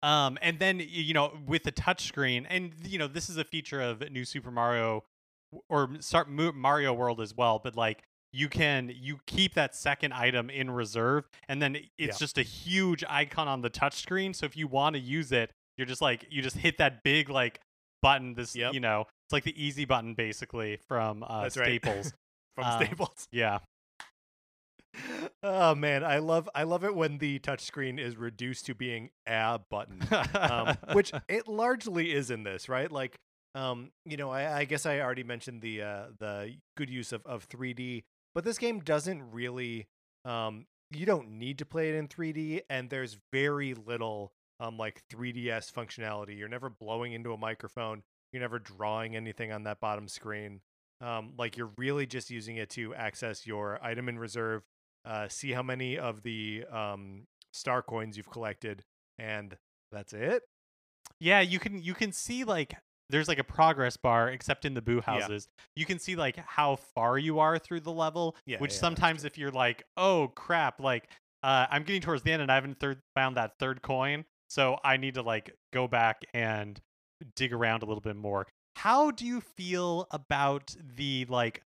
Um, and then you know with the touchscreen, and you know this is a feature of New Super Mario or start Mario World as well. But like you can you keep that second item in reserve, and then it's Yeah. just a huge icon on the touchscreen. So if you want to use it, you're just like you just hit that big like button. This Yep. you know it's like the easy button basically from uh, That's right. Staples. From Um, Staples. yeah. Oh man, I love I love it when the touchscreen is reduced to being a button. um, which it largely is in this, right? Like, um, you know, I, I guess I already mentioned the uh, the good use of, of 3D, but this game doesn't really. Um, you don't need to play it in 3D, and there's very little um like 3DS functionality. You're never blowing into a microphone. You're never drawing anything on that bottom screen. Um, like you're really just using it to access your item in reserve, uh, see how many of the um star coins you've collected, and that's it. Yeah, you can you can see like there's like a progress bar except in the boo Yeah. houses. You can see like how far you are through the level, Yeah, which yeah, sometimes if you're like, "Oh crap, like uh I'm getting towards the end and I haven't third, found that third coin, so I need to like go back and dig around a little bit more." how do you feel about the like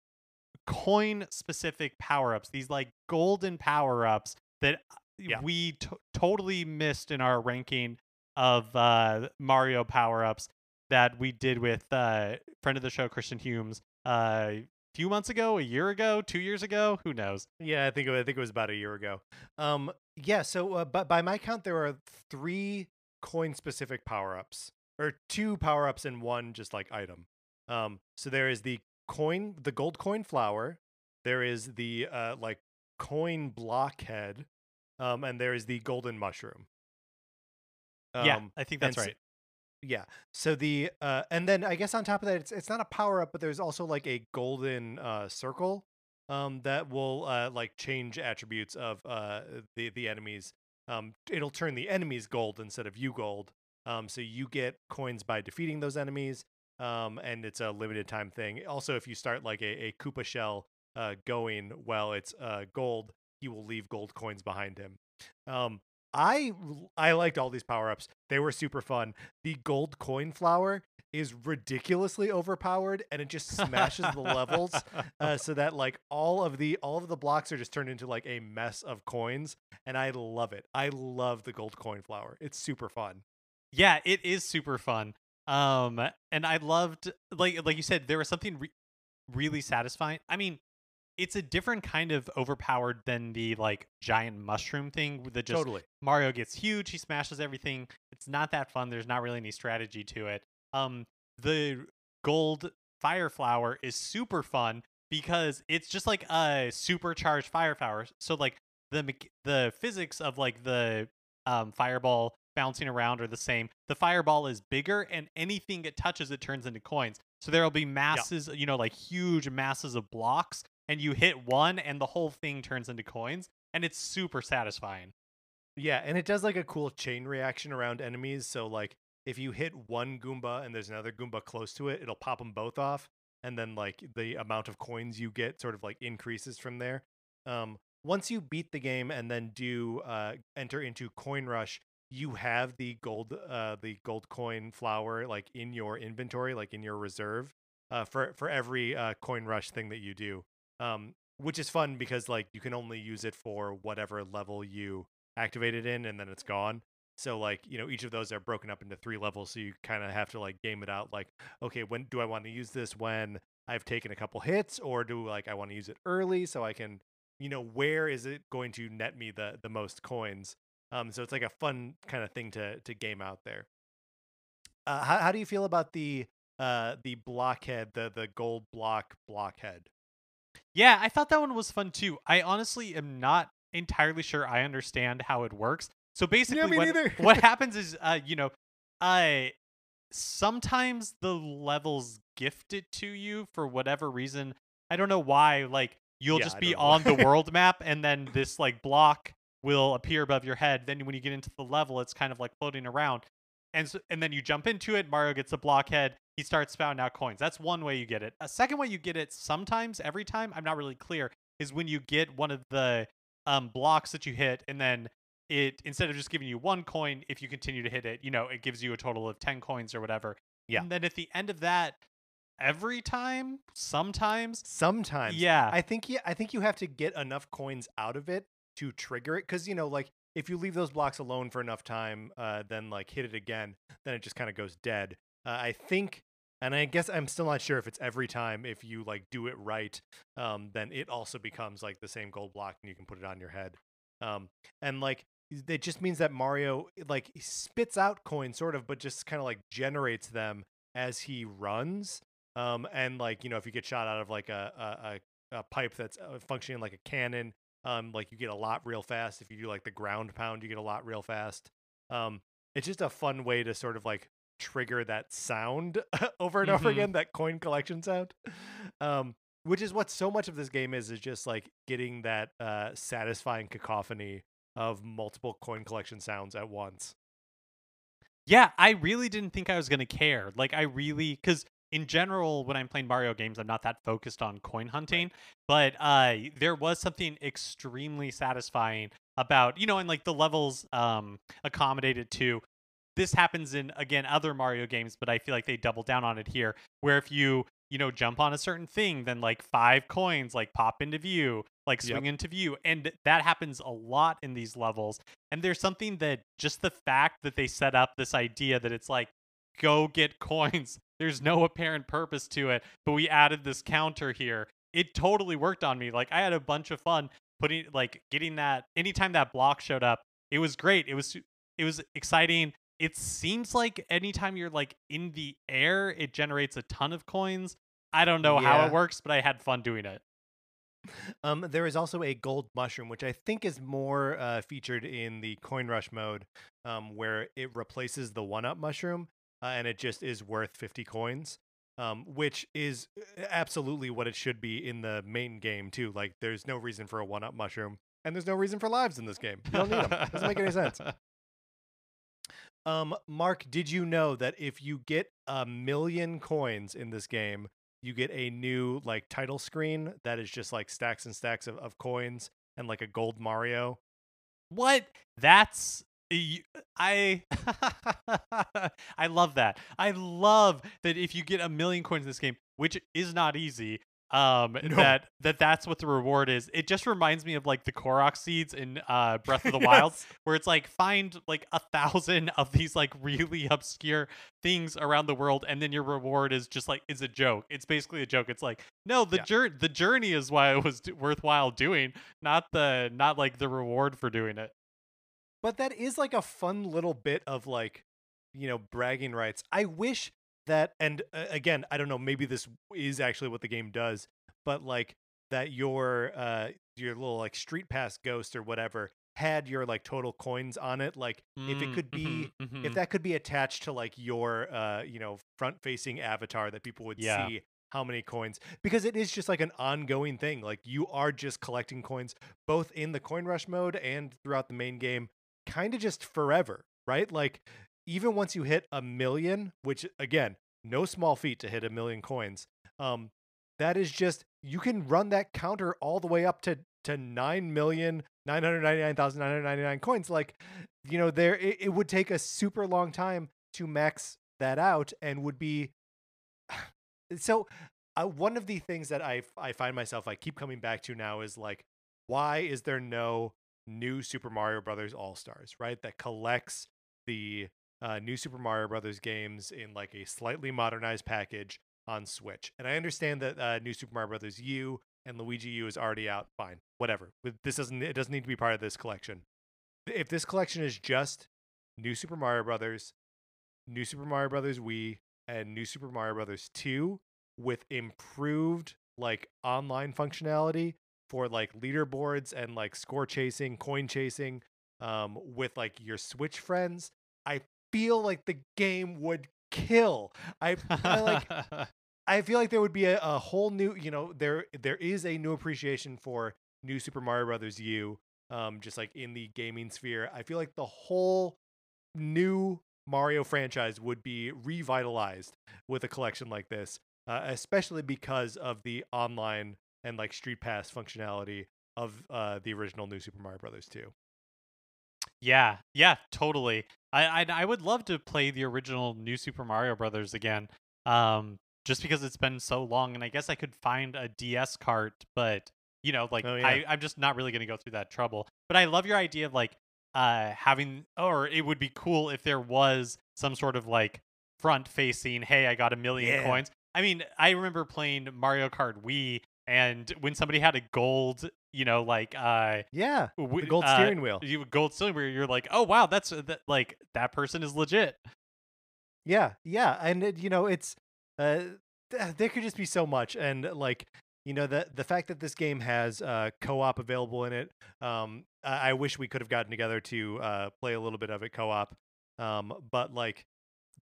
coin specific power ups? These like golden power ups that uh, Yeah. we to- totally missed in our ranking of uh, Mario power ups that we did with uh, friend of the show Christian Humes uh, a few months ago, a year ago, two years ago, who knows? Yeah, I think it, I think it was about a year ago. Um, yeah. So, uh, but by my count, there are three coin specific power ups, or two power ups and one just like item. Um, so there is the coin, the gold coin flower. There is the uh like coin blockhead, um, and there is the golden mushroom. yeah, Um, I think that's and right. Yeah. So the uh and then I guess on top of that it's it's not a power up but there's also like a golden uh circle um that will uh like change attributes of uh the the enemies. Um it'll turn the enemies gold instead of you gold. Um so you get coins by defeating those enemies. Um and it's a limited time thing. Also if you start like a, a Koopa shell uh going while it's uh gold, he will leave gold coins behind him. Um I I liked all these power ups. They were super fun the gold coin flower is ridiculously overpowered and it just smashes the levels uh, so that like all of the all of the blocks are just turned into like a mess of coins and i love it i love the gold coin flower it's super fun Yeah, it is super fun. Um, and I loved like like you said, there was something re- really satisfying. I mean, it's a different kind of overpowered than the like giant mushroom thing that just totally Mario gets huge, he smashes everything. It's not that fun. There's not really any strategy to it. Um, the gold fire flower is super fun because it's just like a supercharged fire flower. So like the the physics of like the um, fireball bouncing around are the same. The fireball is bigger, and anything it touches, it turns into coins. So there will be masses, you know, like huge masses of blocks, and you hit one, and the whole thing turns into coins, and it's super satisfying. yeah and it does like a cool chain reaction around enemies so like if you hit one goomba and there's another goomba close to it it'll pop them both off and then like the amount of coins you get sort of like increases from there um once you beat the game and then do uh enter into coin rush you have the gold uh the gold coin flower like in your inventory like in your reserve uh for for every uh coin rush thing that you do um which is fun because like you can only use it for whatever level you activate it in and then it's gone. So like you know each of those are broken up into three levels so you kind of have to like game it out like okay when do i want to use this when i've taken a couple hits or do like i want to use it early so i can you know where is it going to net me the the most coins? Um so it's like a fun kind of thing to to game out there. Uh how, how do you feel about the uh the blockhead the the gold block blockhead Yeah, I thought that one was fun too. I honestly am not entirely sure I understand how it works. So basically, me what, what happens is, uh, you know, I sometimes the levels gift it to you for whatever reason. I don't know why. Like you'll Yeah, just be on the world map, and then this like block will appear above your head. Then when you get into the level, it's kind of like floating around. And so, and then you jump into it. Mario gets a blockhead. He starts spouting out coins. That's one way you get it. A second way you get it sometimes, every time, I'm not really clear, is when you get one of the um, blocks that you hit, and then it instead of just giving you one coin, if you continue to hit it, you know, it gives you a total of ten coins or whatever. Yeah. And then at the end of that, every time, sometimes, sometimes yeah, I think yeah, I think you have to get enough coins out of it to trigger it because you know like if you leave those blocks alone for enough time, uh, then like hit it again, then it just kind of goes dead. Uh, I think, and I guess I'm still not sure if it's every time. If you like do it right, um, then it also becomes like the same gold block, and you can put it on your head. Um, and like it just means that Mario like spits out coins, sort of, but just kind of like generates them as he runs. Um, and like you know, if you get shot out of like a a, a, a pipe that's uh, functioning like a cannon, um, like you get a lot real fast. If you do like the ground pound, you get a lot real fast. Um, it's just a fun way to sort of like trigger that sound over and over Mhm. again, that coin collection sound. Um, which is what so much of this game is, is just like getting that uh, satisfying cacophony of multiple coin collection sounds at once. Yeah, I really didn't think I was going to care. Like, I really, because in general, when I'm playing Mario games, I'm not that focused on coin hunting. But uh, there was something extremely satisfying about, you know, and like the levels um, accommodated to this happens in again other Mario games, but I feel like they double down on it here, where if you you know jump on a certain thing, then like five coins like pop into view, like Yep. swing into view, and that happens a lot in these levels. And there's something that just the fact that they set up this idea that it's like go get coins. There's no apparent purpose to it, but we added this counter here. It totally worked on me. Like I had a bunch of fun putting like getting that anytime that block showed up. It was great. It was it was exciting. It seems like anytime you're like in the air, it generates a ton of coins. I don't know how it works, but I had fun doing it. Um, there is also a gold mushroom, which I think is more uh, featured in the coin rush mode, um, where it replaces the one up mushroom, uh, and it just is worth fifty coins, um, which is uh, absolutely what it should be in the main game too. Like, there's no reason for a one up mushroom, and there's no reason for lives in this game. You don't need them. Doesn't make any sense. Um, Mark, did you know that if you get a million coins in this game, you get a new like title screen that is just like stacks and stacks of, of coins and like a gold Mario? What? That's y- I I love that. I love that if you get a million coins in this game, which is not easy, um No. that that that's what the reward is. It just reminds me of like the Korok seeds in uh Breath of the Wild where it's like find like a thousand of these like really obscure things around the world and then your reward is just like is a joke it's basically a joke it's like no the Yeah. jour- the journey is why it was worthwhile doing not the not like the reward for doing it But that is like a fun little bit of like, you know, bragging rights. I wish that, and uh, again, I don't know, maybe this is actually what the game does, but like that your uh your little like street pass ghost or whatever had your like total coins on it. Like if it Mm, could be mhm, mhm. if that could be attached to like your uh you know front facing avatar that people would Yeah. see how many coins because it is just like an ongoing thing like you are just collecting coins both in the coin rush mode and throughout the main game kind of just forever right? Like even once you hit a million which again no small feat to hit a million coins um that is just you can run that counter all the way up to to 9 million 999,999 coins like you know there it, it would take a super long time to max that out and would be so uh, one of the things that I I find myself I keep coming back to now is like why is there no new Super Mario Brothers All Stars right? That collects the uh, new Super Mario Brothers games in like a slightly modernized package on Switch. And I understand that uh, new Super Mario Brothers U and Luigi U is already out fine whatever. This doesn't it doesn't need to be part of this collection. If this collection is just new Super Mario Brothers New Super Mario Brothers Wii and New Super Mario Brothers 2 with improved like online functionality for like leaderboards and like score chasing, coin chasing um with like your Switch friends, I feel like the game would kill. I, I like I feel like there would be a, a whole new, you know, there there is a new appreciation for new Super Mario Brothers U, um, just like in the gaming sphere. I feel like the whole new Mario franchise would be revitalized with a collection like this, uh, especially because of the online and like Street Pass functionality of uh, the original New Super Mario Brothers 2. Yeah, yeah, totally. I, I I would love to play the original New Super Mario Brothers again. Um, just because it's been so long, and I guess I could find a DS cart, but you know, like Oh, yeah. I I'm just not really gonna go through that trouble. But I love your idea of like uh having, or it would be cool if there was some sort of like front facing. Hey, I got a million Yeah. coins. I mean, I remember playing Mario Kart Wii, and when somebody had a gold, you know, like uh Yeah, w- the gold uh, steering wheel. you gold steering wheel. You're like, oh wow, that's uh, that, like that person is legit. Yeah, yeah, and it, you know, it's uh, th- there could just be so much, and like you know, the the fact that this game has uh, co-op available in it, um, I, I wish we could have gotten together to uh, play a little bit of it co-op, um, but like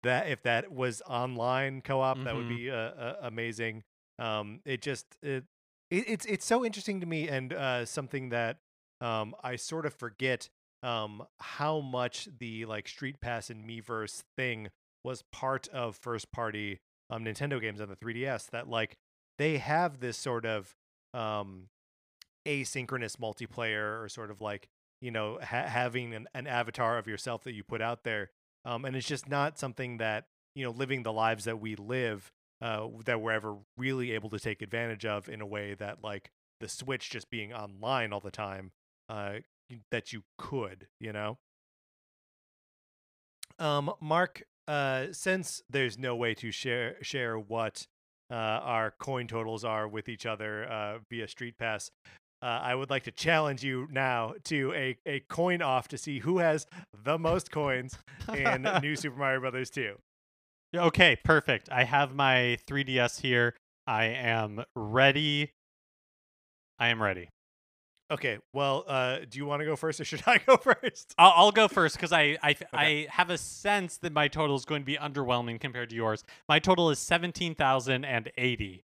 that, if that was online co-op, that would Mhm. be uh, uh, amazing. Um, it just it, it it's it's so interesting to me, and uh, something that um, I sort of forget um, how much the like Street Pass and Miiverse thing was part of first party um, Nintendo games on the 3DS that like they have this sort of um, asynchronous multiplayer or sort of like you know ha- having an, an avatar of yourself that you put out there um, and it's just not something that you know living the lives that we live uh, that we're ever really able to take advantage of in a way that like the Switch just being online all the time uh, that you could, you know. Um, Mark, uh, since there's no way to share share what uh, our coin totals are with each other uh, via Street Pass, uh, I would like to challenge you now to a, a coin off to see who has the most coins in New Super Mario Brothers 2. Okay, perfect. I have my 3DS here. I am ready. I am ready. Okay, well, uh, do you want to go first or should I go first? I'll, I'll go first because I I, I have a sense that my total is going to be underwhelming compared to yours. My total is seventeen thousand and eighty.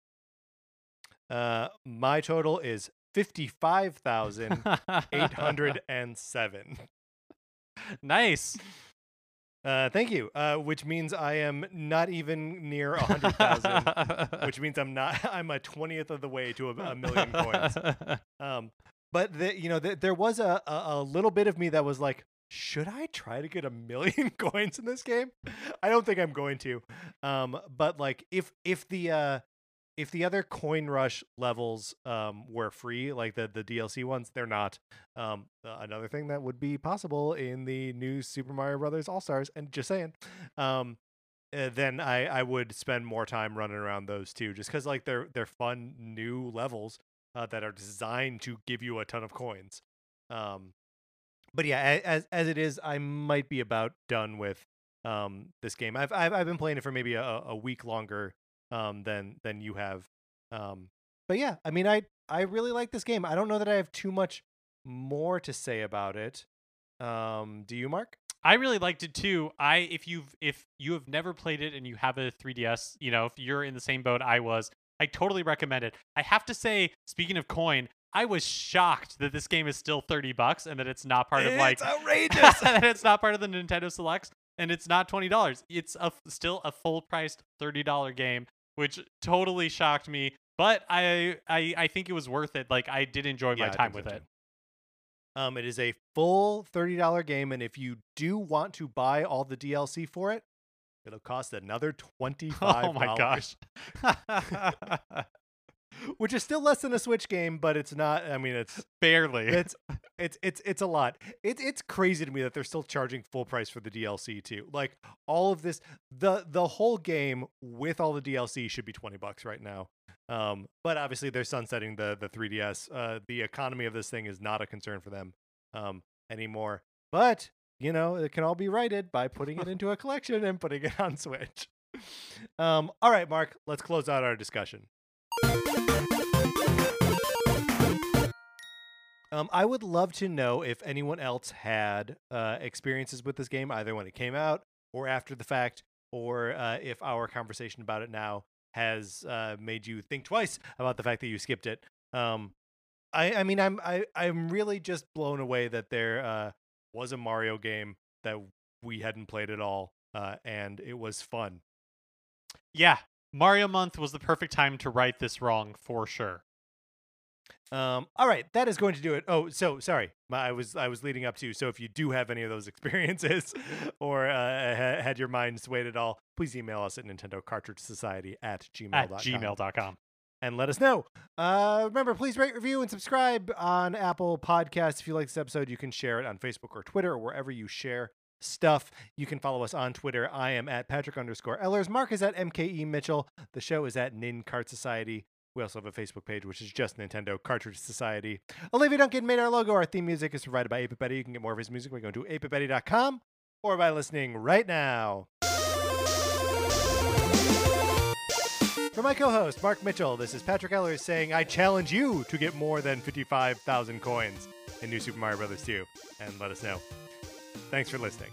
Uh, my total is fifty-five thousand eight hundred and seven. nice. Uh, thank you. Uh, which means I am not even near a hundred thousand. which means I'm not. I'm a twentieth of the way to a, a million coins. Um, but the, you know, the, there was a, a a little bit of me that was like, should I try to get a million coins in this game? I don't think I'm going to. Um, but like, if if the uh, if the other coin rush levels um, were free, like the the DLC ones, they're not. Um, another thing that would be possible in the new Super Mario Brothers All Stars, and just saying, um, uh, then I I would spend more time running around those too, just because like they're they're fun new levels uh, that are designed to give you a ton of coins. Um, but yeah, as as it is, I might be about done with um this game. I've I've, I've been playing it for maybe a, a week longer um than than you have. Um, but yeah, I mean, I I really like this game. I don't know that I have too much more to say about it. Um, do you, Mark? I really liked it too. I if you've if you have never played it and you have a 3DS, you know, if you're in the same boat I was, I totally recommend it. I have to say, speaking of coin, I was shocked that this game is still 30 bucks and that it's not part of like it's outrageous. that it's not part of the Nintendo Selects and it's not $20. It's a, still a full priced $30 game, which totally shocked me, but I I I think it was worth it. Like I did enjoy Yeah, my time with so, it. Um, it is a full thirty dollar game, and if you do want to buy all the DLC for it, it'll cost another twenty five. Oh my gosh. which is still less than a Switch game, but it's not. I mean, it's Barely. it's it's it's it's a lot. It's it's crazy to me that they're still charging full price for the DLC too. Like all of this, the the whole game with all the DLC should be twenty bucks right now. Um, but obviously they're sunsetting the the 3DS. Uh, the economy of this thing is not a concern for them um anymore. But you know, it can all be righted by putting it into a collection and putting it on Switch. Um, all right, Mark, let's close out our discussion. Um, I would love to know if anyone else had uh, experiences with this game, either when it came out or after the fact, or uh, if our conversation about it now has uh, made you think twice about the fact that you skipped it. Um, I, I mean, I'm I, I'm really just blown away that there uh, was a Mario game that we hadn't played at all, uh, and it was fun. yeah. Mario Month was the perfect time to right this wrong for sure. Um, all right, that is going to do it. Oh, so sorry, I was I was leading up to. So if you do have any of those experiences, or uh, ha- had your mind swayed at all, please email us at Nintendo Cartridge Society at gmail At gmail.com. and let us know. Uh, remember, please rate, review, and subscribe on Apple Podcasts. If you like this episode, you can share it on Facebook or Twitter or wherever you share stuff. You can follow us on Twitter. I am at Patrick underscore Ellers. Mark is at MKE Mitchell. The show is at Nin Cart Society. We also have a Facebook page, which is just Nintendo Cartridge Society. Olivia Duncan made our logo. Our theme music is provided by 8 You can get more of his music by going to 8 or by listening right now. For my co host, Mark Mitchell, this is Patrick Ellers saying, I challenge you to get more than 55,000 coins in New Super Mario Bros. 2 and let us know. Thanks for listening.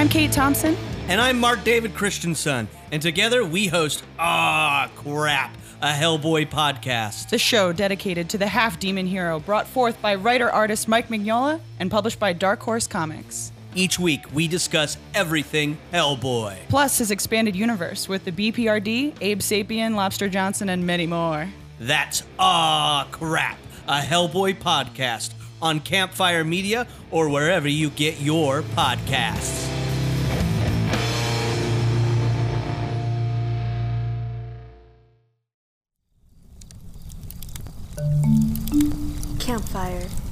I'm Kate Thompson, And I'm Mark David Christensen, and together we host Ah Crap, a Hellboy podcast. The show dedicated to the half demon hero brought forth by writer artist Mike Mignola and published by Dark Horse Comics. Each week we discuss everything Hellboy. Plus his expanded universe with the BPRD, Abe Sapien, Lobster Johnson, and many more. That's Ah Crap, a Hellboy podcast on Campfire Media or wherever you get your podcasts. Campfire